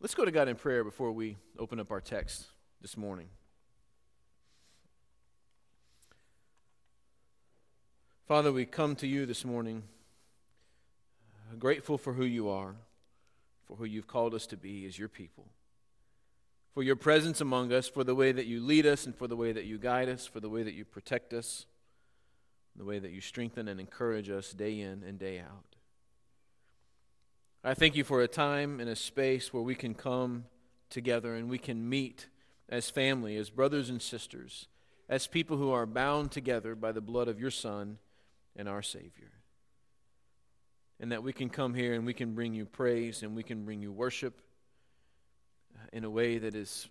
Let's go to God in prayer before we open up our text this morning. Father, we come to you this morning grateful for who you are, for who you've called us to be as your people, for your presence among us, for the way that you lead us, and for the way that you guide us, for the way that you protect us, the way that you strengthen and encourage us day in and day out. I thank you for a time and a space where we can come together and we can meet as family, as brothers and sisters, as people who are bound together by the blood of your Son and our Savior. And that we can come here and we can bring you praise and we can bring you worship in a way that is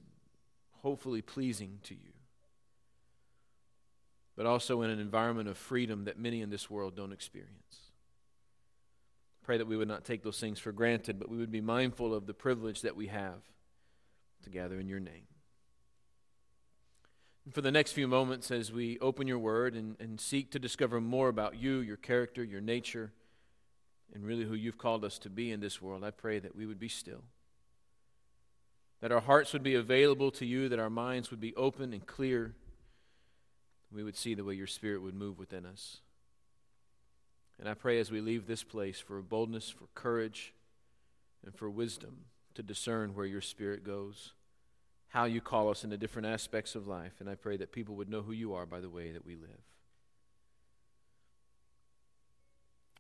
hopefully pleasing to you, but also in an environment of freedom that many in this world don't experience. Pray that we would not take those things for granted, but we would be mindful of the privilege that we have to gather in your name. And for the next few moments, as we open your word and, and seek to discover more about you, your character, your nature, and really who you've called us to be in this world, I pray that we would be still. That our hearts would be available to you, that our minds would be open and clear. We would see the way your spirit would move within us. And I pray as we leave this place for boldness, for courage, and for wisdom to discern where your spirit goes, how you call us into different aspects of life. And I pray that people would know who you are by the way that we live.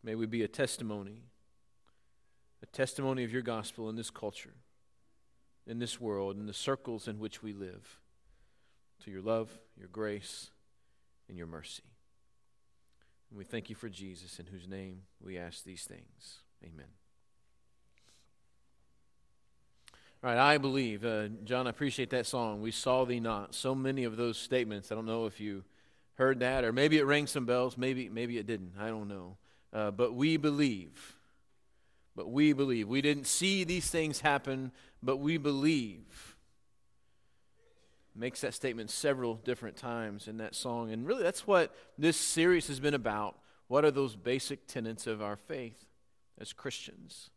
May we be a testimony, a testimony of your gospel in this culture, in this world, in the circles in which we live, to your love, your grace, and your mercy. And we thank you for Jesus, in whose name we ask these things. Amen. All right, I believe. Uh, John, I appreciate that song. We saw thee not. So many of those statements. I don't know if you heard that, or maybe it rang some bells. Maybe, maybe it didn't. I don't know. Uh, but we believe. But we believe. We didn't see these things happen, but we believe makes that statement several different times in that song. And really, that's what this series has been about. What are those basic tenets of our faith as Christians?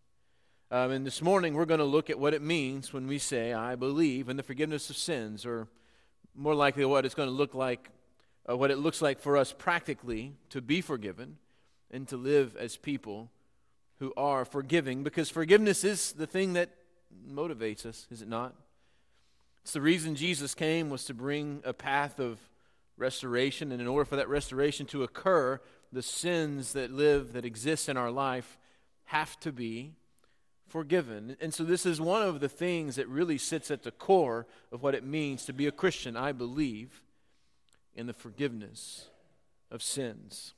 Um, and this morning, we're going to look at what it means when we say, I believe in the forgiveness of sins, or more likely, what it's going to look like, uh, what it looks like for us practically to be forgiven and to live as people who are forgiving, because forgiveness is the thing that motivates us, is it not? It's the reason Jesus came was to bring a path of restoration, and in order for that restoration to occur, the sins that live, that exist in our life, have to be forgiven. And so, this is one of the things that really sits at the core of what it means to be a Christian. I believe in the forgiveness of sins.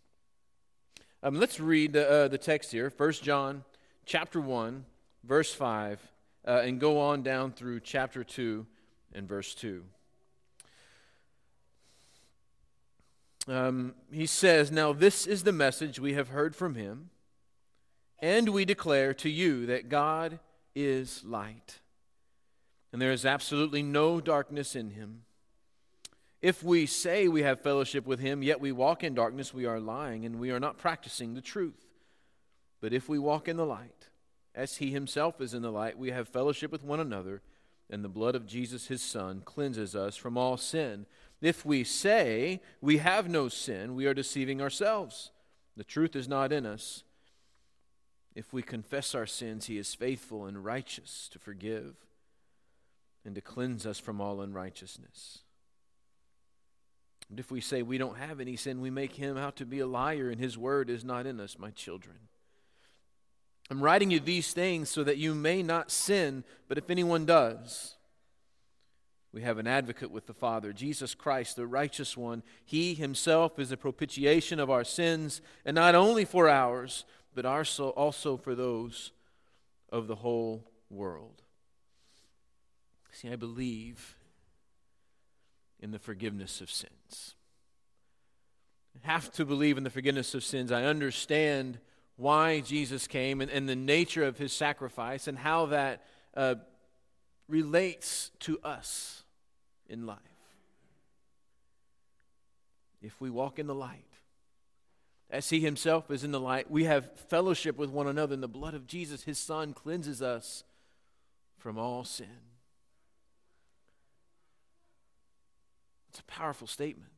Um, let's read uh, the text here 1 John chapter 1, verse 5, uh, and go on down through chapter 2 in verse 2. Um, he says, Now this is the message we have heard from him, and we declare to you that God is light, and there is absolutely no darkness in him. If we say we have fellowship with him, yet we walk in darkness, we are lying, and we are not practicing the truth. But if we walk in the light, as he himself is in the light, we have fellowship with one another and the blood of Jesus, his Son, cleanses us from all sin. If we say we have no sin, we are deceiving ourselves. The truth is not in us. If we confess our sins, he is faithful and righteous to forgive and to cleanse us from all unrighteousness. And if we say we don't have any sin, we make him out to be a liar, and his word is not in us, my children. I'm writing you these things so that you may not sin, but if anyone does, we have an advocate with the Father, Jesus Christ, the righteous one. He himself is a propitiation of our sins, and not only for ours, but also for those of the whole world. See, I believe in the forgiveness of sins. I have to believe in the forgiveness of sins. I understand why Jesus came and, and the nature of his sacrifice and how that uh, relates to us in life. If we walk in the light, as he himself is in the light, we have fellowship with one another, and the blood of Jesus, his son, cleanses us from all sin. It's a powerful statement.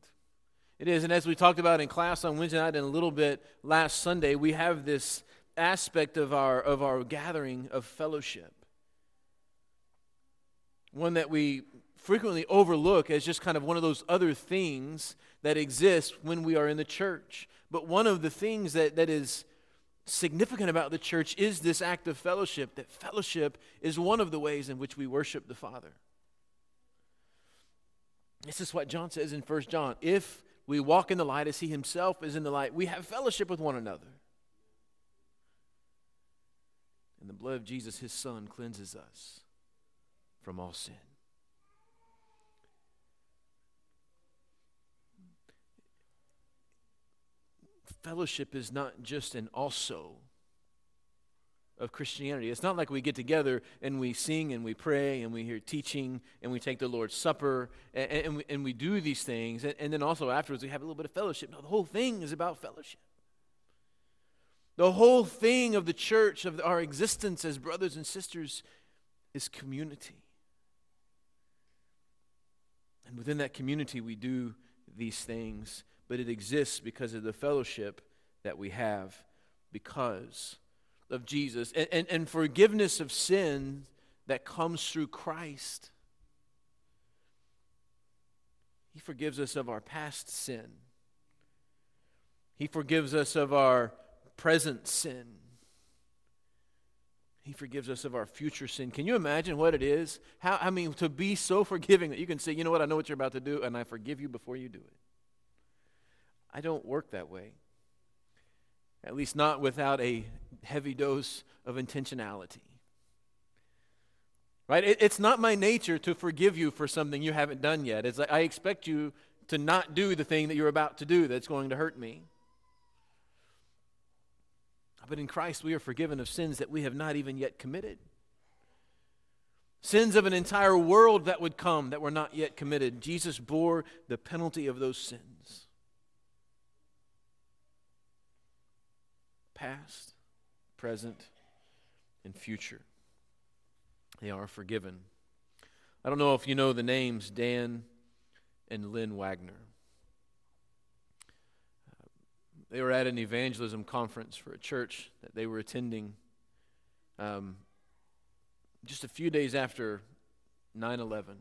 It is, and as we talked about in class on Wednesday night and a little bit last Sunday, we have this aspect of our of our gathering of fellowship. One that we frequently overlook as just kind of one of those other things that exist when we are in the church. But one of the things that, that is significant about the church is this act of fellowship, that fellowship is one of the ways in which we worship the Father. This is what John says in 1 John. If we walk in the light as he himself is in the light, we have fellowship with one another. And the blood of Jesus, his son, cleanses us from all sin. Fellowship is not just an also of Christianity. It's not like we get together and we sing and we pray and we hear teaching and we take the Lord's Supper and, and, we, and we do these things. And, and then also afterwards we have a little bit of fellowship. No, the whole thing is about fellowship. The whole thing of the church, of our existence as brothers and sisters, is community. And within that community, we do these things, but it exists because of the fellowship that we have because of Jesus and, and, and forgiveness of sin that comes through Christ. He forgives us of our past sin. He forgives us of our present sin. He forgives us of our future sin. Can you imagine what it is? How I mean to be so forgiving that you can say, "You know what? I know what you're about to do and I forgive you before you do it." I don't work that way. At least not without a heavy dose of intentionality. Right? It, it's not my nature to forgive you for something you haven't done yet. It's like I expect you to not do the thing that you're about to do that's going to hurt me. But in Christ, we are forgiven of sins that we have not even yet committed. Sins of an entire world that would come that were not yet committed. Jesus bore the penalty of those sins. Past, present, and future. They are forgiven. I don't know if you know the names Dan and Lynn Wagner. they were at an evangelism conference for a church that they were attending um, just a few days after 9 11.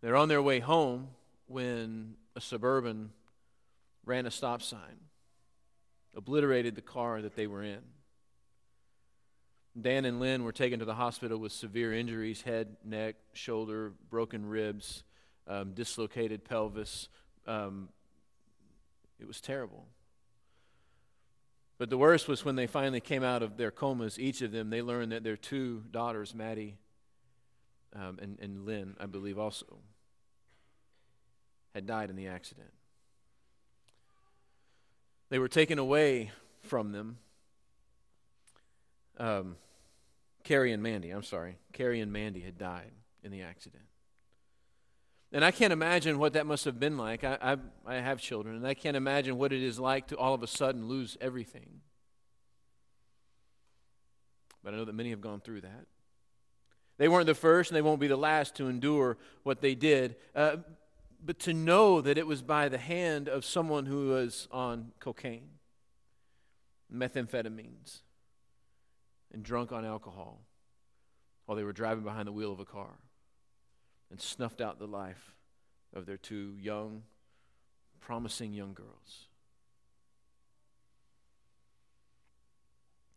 They're on their way home when a suburban ran a stop sign obliterated the car that they were in. Dan and Lynn were taken to the hospital with severe injuries head, neck, shoulder, broken ribs, um, dislocated pelvis. Um, it was terrible. But the worst was when they finally came out of their comas, each of them, they learned that their two daughters, Maddie um, and, and Lynn, I believe also, had died in the accident. They were taken away from them. Um, Carrie and Mandy, I'm sorry. Carrie and Mandy had died in the accident. And I can't imagine what that must have been like. I, I, I, have children, and I can't imagine what it is like to all of a sudden lose everything. But I know that many have gone through that. They weren't the first, and they won't be the last to endure what they did. Uh, but to know that it was by the hand of someone who was on cocaine, methamphetamines, and drunk on alcohol while they were driving behind the wheel of a car and snuffed out the life of their two young, promising young girls.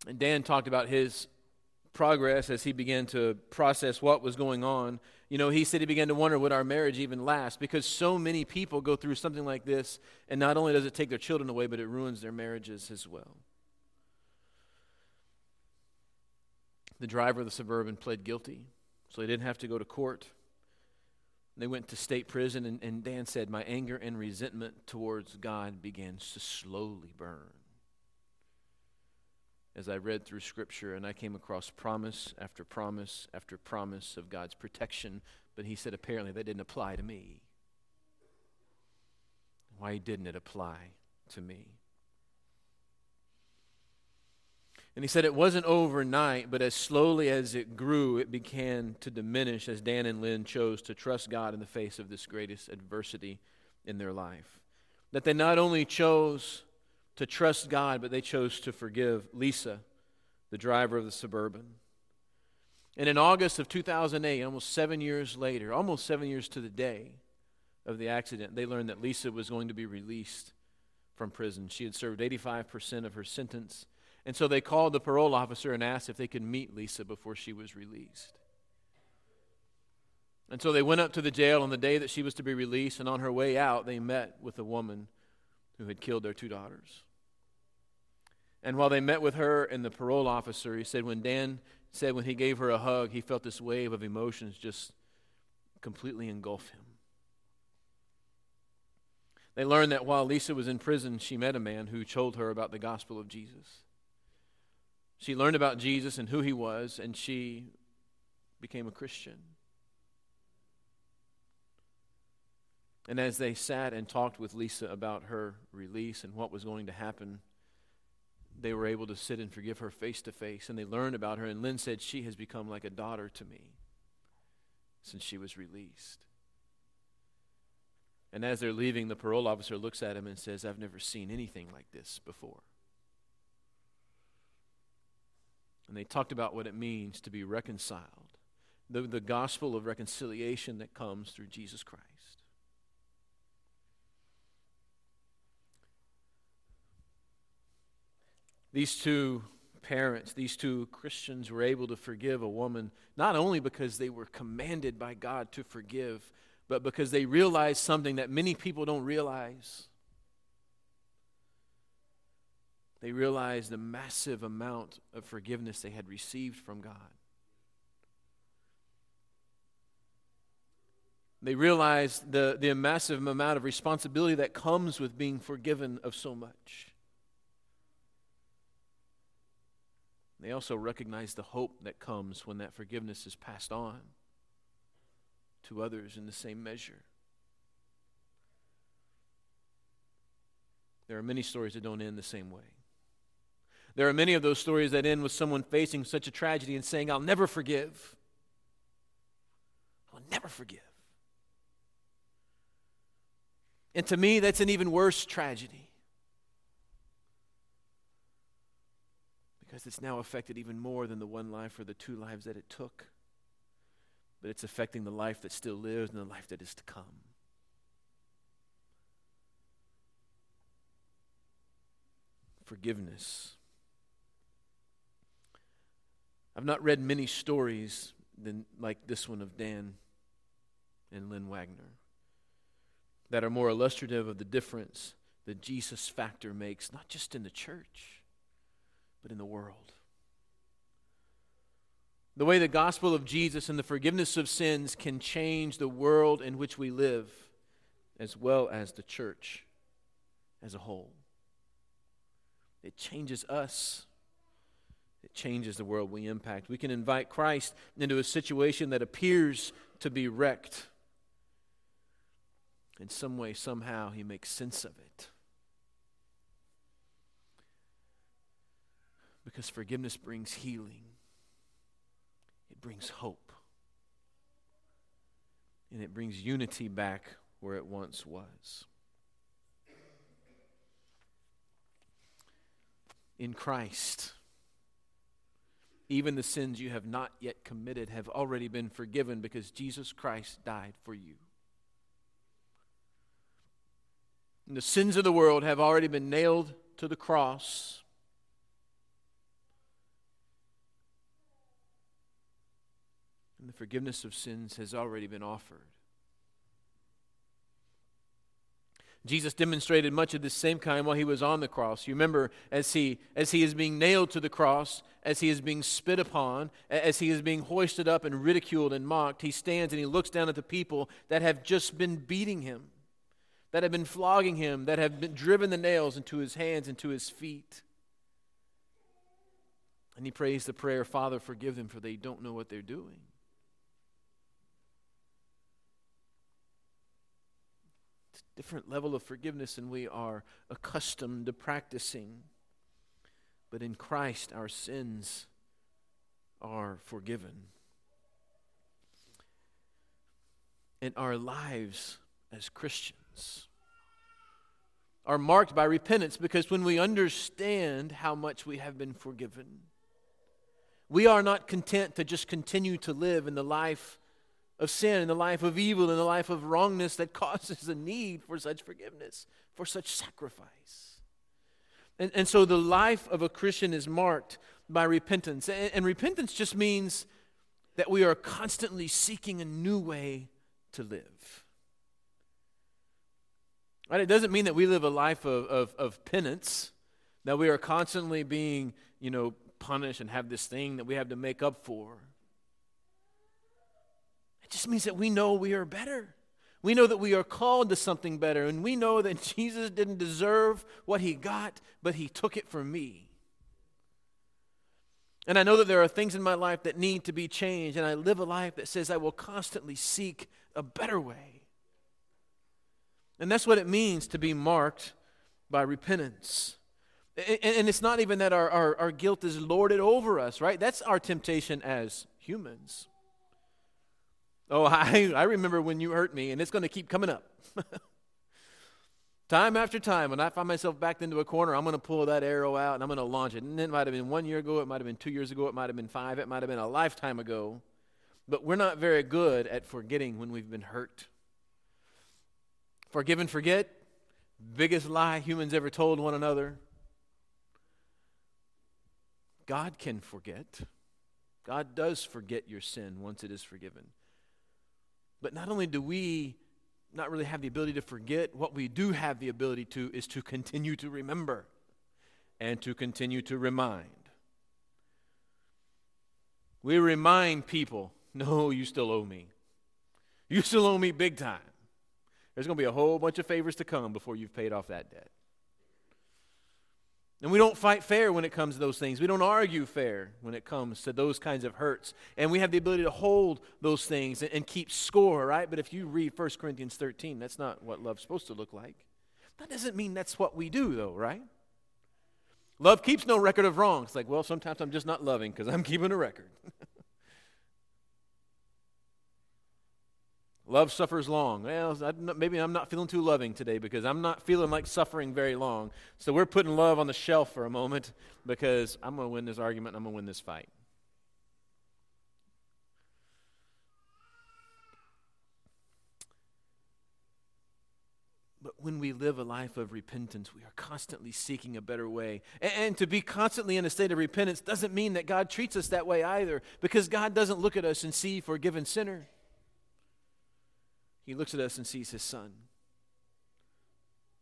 And Dan talked about his progress as he began to process what was going on, you know, he said he began to wonder would our marriage even last because so many people go through something like this, and not only does it take their children away, but it ruins their marriages as well. The driver of the Suburban pled guilty, so he didn't have to go to court. They went to state prison, and, and Dan said, My anger and resentment towards God begins to slowly burn as I read through Scripture and I came across promise after promise after promise of God's protection, but he said apparently that didn't apply to me. Why didn't it apply to me? And he said it wasn't overnight, but as slowly as it grew, it began to diminish as Dan and Lynn chose to trust God in the face of this greatest adversity in their life. That they not only chose to trust God, but they chose to forgive Lisa, the driver of the Suburban. And in August of 2008, almost seven years later, almost seven years to the day of the accident, they learned that Lisa was going to be released from prison. She had served 85% of her sentence. And so they called the parole officer and asked if they could meet Lisa before she was released. And so they went up to the jail on the day that she was to be released, and on her way out, they met with a woman who had killed their two daughters. And while they met with her and the parole officer, he said when Dan said when he gave her a hug, he felt this wave of emotions just completely engulf him. They learned that while Lisa was in prison, she met a man who told her about the gospel of Jesus. She learned about Jesus and who he was, and she became a Christian. And as they sat and talked with Lisa about her release and what was going to happen, they were able to sit and forgive her face to face. And they learned about her. And Lynn said, She has become like a daughter to me since she was released. And as they're leaving, the parole officer looks at him and says, I've never seen anything like this before. And they talked about what it means to be reconciled, the, the gospel of reconciliation that comes through Jesus Christ. These two parents, these two Christians, were able to forgive a woman not only because they were commanded by God to forgive, but because they realized something that many people don't realize They realized the massive amount of forgiveness they had received from God. They realized the, the massive amount of responsibility that comes with being forgiven of so much. They also recognize the hope that comes when that forgiveness is passed on to others in the same measure. There are many stories that don't end the same way. There are many of those stories that end with someone facing such a tragedy and saying, I'll never forgive. I'll never forgive. And to me, that's an even worse tragedy. Because it's now affected even more than the one life or the two lives that it took. But it's affecting the life that still lives and the life that is to come. Forgiveness I've not read many stories than, like this one of Dan and Lynn Wagner that are more illustrative of the difference the Jesus factor makes, not just in the church, but in the world. The way the gospel of Jesus and the forgiveness of sins can change the world in which we live, as well as the church as a whole. It changes us it changes the world we impact. We can invite Christ into a situation that appears to be wrecked. In some way, somehow, he makes sense of it. Because forgiveness brings healing, it brings hope, and it brings unity back where it once was. In Christ, even the sins you have not yet committed have already been forgiven because Jesus Christ died for you. And the sins of the world have already been nailed to the cross. And the forgiveness of sins has already been offered. Jesus demonstrated much of this same kind while he was on the cross. You remember as he as he is being nailed to the cross, as he is being spit upon, as he is being hoisted up and ridiculed and mocked, he stands and he looks down at the people that have just been beating him, that have been flogging him, that have been driven the nails into his hands and to his feet. And he prays the prayer, Father, forgive them, for they don't know what they're doing. Different level of forgiveness than we are accustomed to practicing. but in Christ our sins are forgiven. And our lives as Christians are marked by repentance because when we understand how much we have been forgiven, we are not content to just continue to live in the life of sin, in the life of evil, in the life of wrongness that causes a need for such forgiveness, for such sacrifice. And, and so the life of a Christian is marked by repentance. And, and repentance just means that we are constantly seeking a new way to live. Right? It doesn't mean that we live a life of, of, of penance, that we are constantly being, you know, punished and have this thing that we have to make up for. Just means that we know we are better. We know that we are called to something better, and we know that Jesus didn't deserve what he got, but he took it for me. And I know that there are things in my life that need to be changed, and I live a life that says I will constantly seek a better way. And that's what it means to be marked by repentance. And it's not even that our, our, our guilt is lorded over us, right? That's our temptation as humans. Oh, I, I remember when you hurt me, and it's going to keep coming up. time after time, when I find myself backed into a corner, I'm going to pull that arrow out and I'm going to launch it. And it might have been one year ago, it might have been two years ago, it might have been five, it might have been a lifetime ago. But we're not very good at forgetting when we've been hurt. Forgive and forget, biggest lie humans ever told one another. God can forget. God does forget your sin once it is forgiven. But not only do we not really have the ability to forget, what we do have the ability to is to continue to remember and to continue to remind. We remind people, no, you still owe me. You still owe me big time. There's going to be a whole bunch of favors to come before you've paid off that debt. And we don't fight fair when it comes to those things. We don't argue fair when it comes to those kinds of hurts. And we have the ability to hold those things and, and keep score, right? But if you read 1 Corinthians 13, that's not what love's supposed to look like. That doesn't mean that's what we do, though, right? Love keeps no record of wrongs. Like, well, sometimes I'm just not loving because I'm keeping a record. Love suffers long. Well, maybe I'm not feeling too loving today because I'm not feeling like suffering very long. So we're putting love on the shelf for a moment because I'm going to win this argument I'm going to win this fight. But when we live a life of repentance, we are constantly seeking a better way. And, and, to be constantly in a state of repentance doesn't mean that God treats us that way either, because God doesn't look at us and see forgiven sinner. He looks at us and sees his son.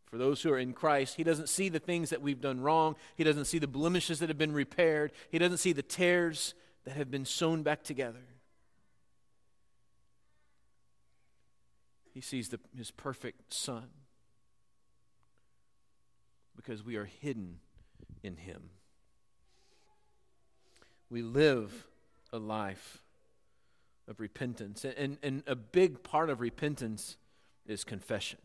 For those who are in Christ, he doesn't see the things that we've done wrong. He doesn't see the blemishes that have been repaired. He doesn't see the tears that have been sewn back together. He sees the, his perfect son because we are hidden in him. We live a life of repentance. And, and a big part of repentance is confession.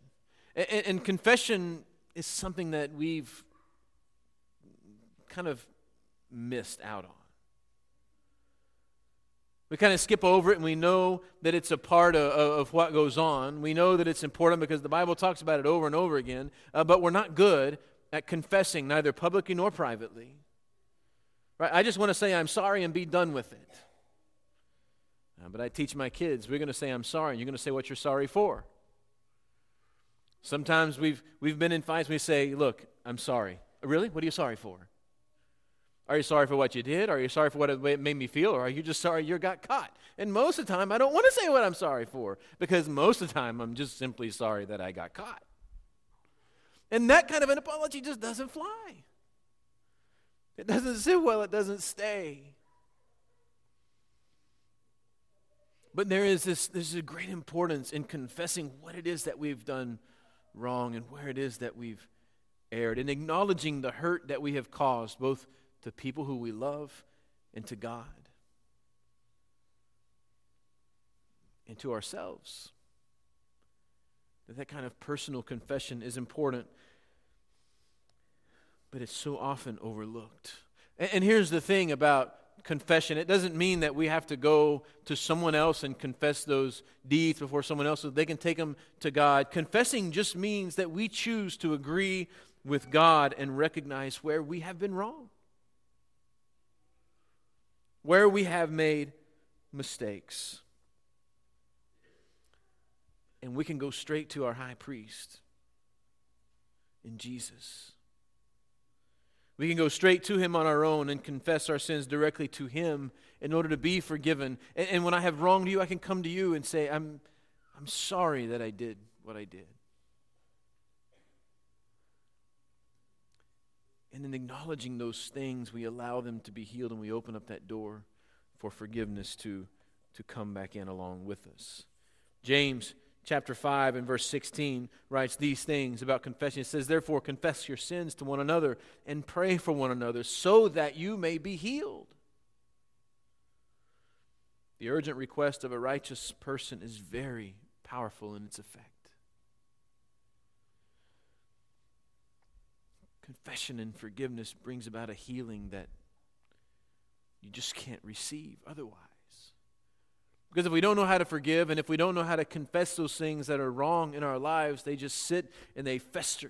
And, and confession is something that we've kind of missed out on. We kind of skip over it and we know that it's a part of, of, what goes on. We know that it's important because the Bible talks about it over and over again, uh, but we're not good at confessing, neither publicly nor privately. Right? I just want to say I'm sorry and be done with it. But I teach my kids, we're going to say, I'm sorry, and you're going to say what you're sorry for. Sometimes we've, we've been in fights, we say, Look, I'm sorry. Really? What are you sorry for? Are you sorry for what you did? Are you sorry for what it made me feel? Or are you just sorry you got caught? And most of the time, I don't want to say what I'm sorry for because most of the time, I'm just simply sorry that I got caught. And that kind of an apology just doesn't fly. It doesn't sit well, it doesn't stay. But there is this there's a great importance in confessing what it is that we've done wrong and where it is that we've erred, and acknowledging the hurt that we have caused, both to people who we love and to God and to ourselves. That, that kind of personal confession is important, but it's so often overlooked. And, and here's the thing about confession it doesn't mean that we have to go to someone else and confess those deeds before someone else so they can take them to God. Confessing just means that we choose to agree with God and recognize where we have been wrong, where we have made mistakes. And we can go straight to our high priest in Jesus. We can go straight to Him on our own and confess our sins directly to Him in order to be forgiven. And, and, when I have wronged you, I can come to you and say, I'm, I'm sorry that I did what I did. And in acknowledging those things, we allow them to be healed and we open up that door for forgiveness to, to come back in along with us. James chapter 5 and verse 16 writes these things about confession. It says, Therefore, confess your sins to one another and pray for one another so that you may be healed. The urgent request of a righteous person is very powerful in its effect. Confession and forgiveness brings about a healing that you just can't receive otherwise. Because if we don't know how to forgive and if we don't know how to confess those things that are wrong in our lives, they just sit and they fester.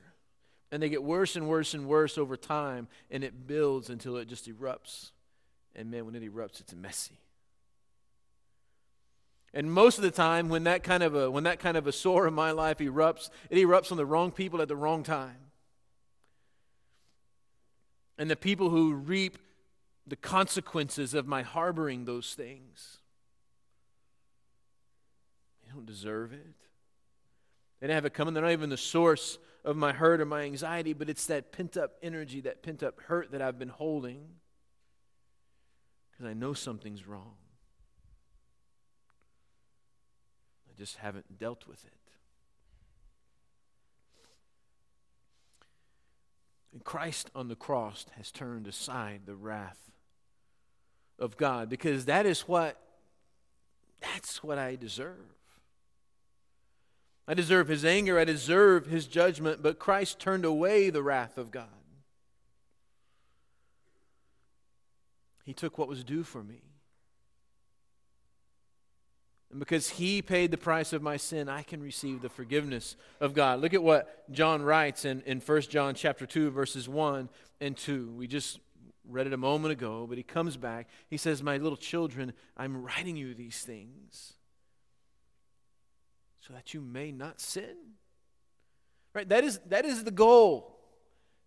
And they get worse and worse and worse over time, and it builds until it just erupts. And man, when it erupts, it's messy. And most of the time, when that kind of a when that kind of a sore in my life erupts, it erupts on the wrong people at the wrong time. And the people who reap the consequences of my harboring those things, don't deserve it. They didn't have it coming. They're not even the source of my hurt or my anxiety, but it's that pent up energy, that pent up hurt that I've been holding because I know something's wrong. I just haven't dealt with it. And Christ on the cross has turned aside the wrath of God because that is what that's what I deserve. I deserve his anger, I deserve his judgment, but Christ turned away the wrath of God. He took what was due for me. And because he paid the price of my sin, I can receive the forgiveness of God. Look at what John writes in, in 1 John chapter 2, verses 1 and 2. We just read it a moment ago, but he comes back. He says, My little children, I'm writing you these things so that you may not sin. Right? That is, that is the goal.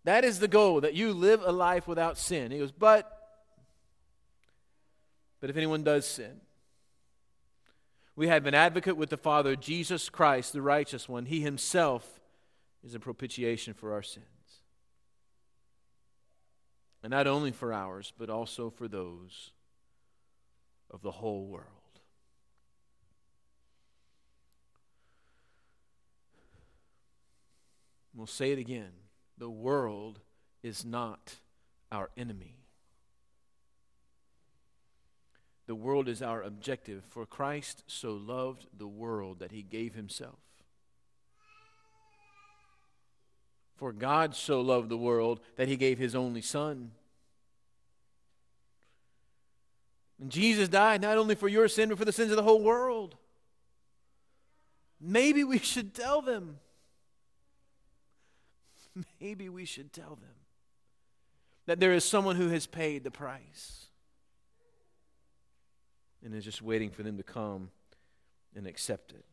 That is the goal, that you live a life without sin. He goes, but, but if anyone does sin, we have an advocate with the Father, Jesus Christ, the righteous one. He himself is a propitiation for our sins. And not only for ours, but also for those of the whole world. We'll say it again. The world is not our enemy. The world is our objective, for Christ so loved the world that he gave himself. For God so loved the world that he gave his only Son. And Jesus died not only for your sin, but for the sins of the whole world. Maybe we should tell them. Maybe we should tell them that there is someone who has paid the price and is just waiting for them to come and accept it.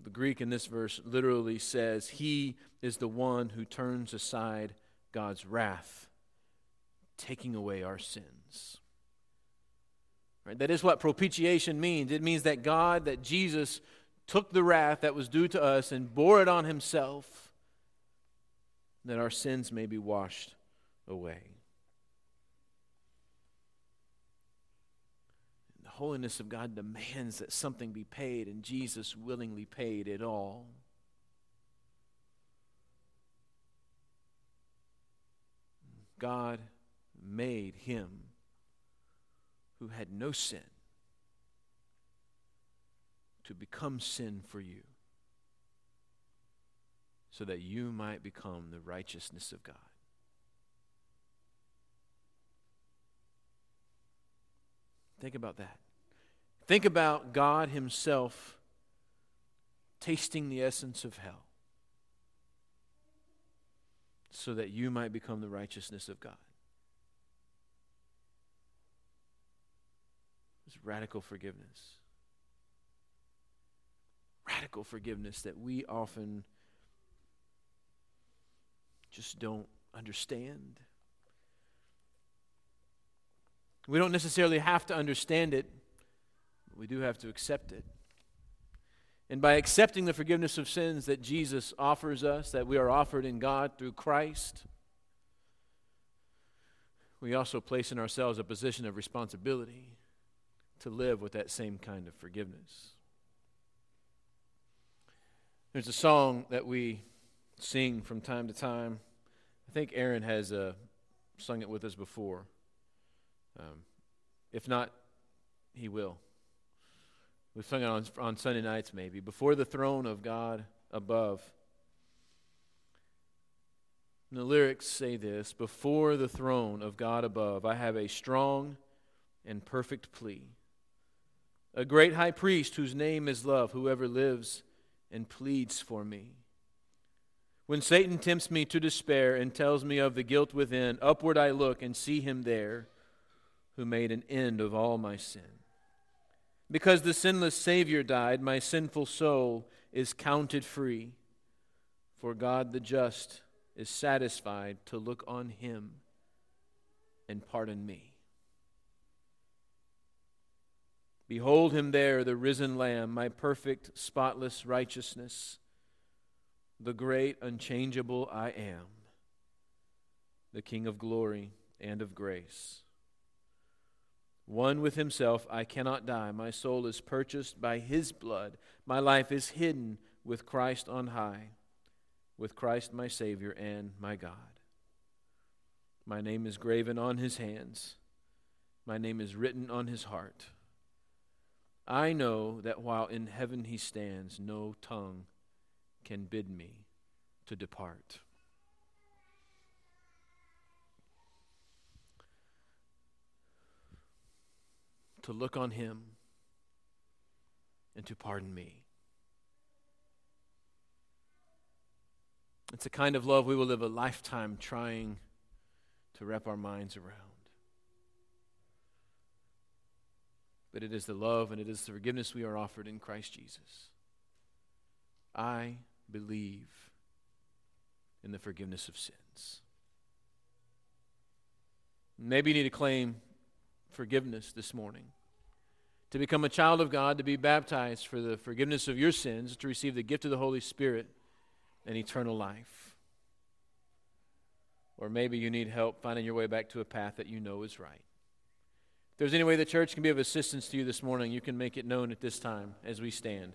The Greek in this verse literally says, He is the one who turns aside God's wrath, taking away our sins. Right? That is what propitiation means. It means that God, that Jesus took the wrath that was due to us and bore it on himself, that our sins may be washed away. The holiness of God demands that something be paid, and Jesus willingly paid it all. God made him who had no sin to become sin for you so that you might become the righteousness of God. Think about that. Think about God Himself tasting the essence of hell so that you might become the righteousness of God. It's radical forgiveness. Radical forgiveness that we often just don't understand. We don't necessarily have to understand it, but we do have to accept it. And by accepting the forgiveness of sins that Jesus offers us, that we are offered in God through Christ, we also place in ourselves a position of responsibility to live with that same kind of forgiveness. There's a song that we sing from time to time. I think Aaron has uh, sung it with us before. Um, if not, he will. We've sung it on, on Sunday nights, maybe. Before the throne of God above. And the lyrics say this Before the throne of God above, I have a strong and perfect plea. A great high priest whose name is love, whoever lives and pleads for me. When Satan tempts me to despair and tells me of the guilt within, upward I look and see him there who made an end of all my sin. Because the sinless Savior died, my sinful soul is counted free. For God the just is satisfied to look on him and pardon me. Behold him there, the risen Lamb, my perfect, spotless righteousness, the great, unchangeable I am, the King of glory and of grace. One with himself, I cannot die. My soul is purchased by his blood. My life is hidden with Christ on high, with Christ my Savior and my God. My name is graven on his hands, my name is written on his heart. I know that while in heaven he stands, no tongue can bid me to depart. To look on him and to pardon me. It's a kind of love we will live a lifetime trying to wrap our minds around. But it is the love and it is the forgiveness we are offered in Christ Jesus. I believe in the forgiveness of sins. Maybe you need to claim forgiveness this morning. To become a child of God, to be baptized for the forgiveness of your sins, to receive the gift of the Holy Spirit and eternal life. Or maybe you need help finding your way back to a path that you know is right. There's any way the church can be of assistance to you this morning, you can make it known at this time as we stand.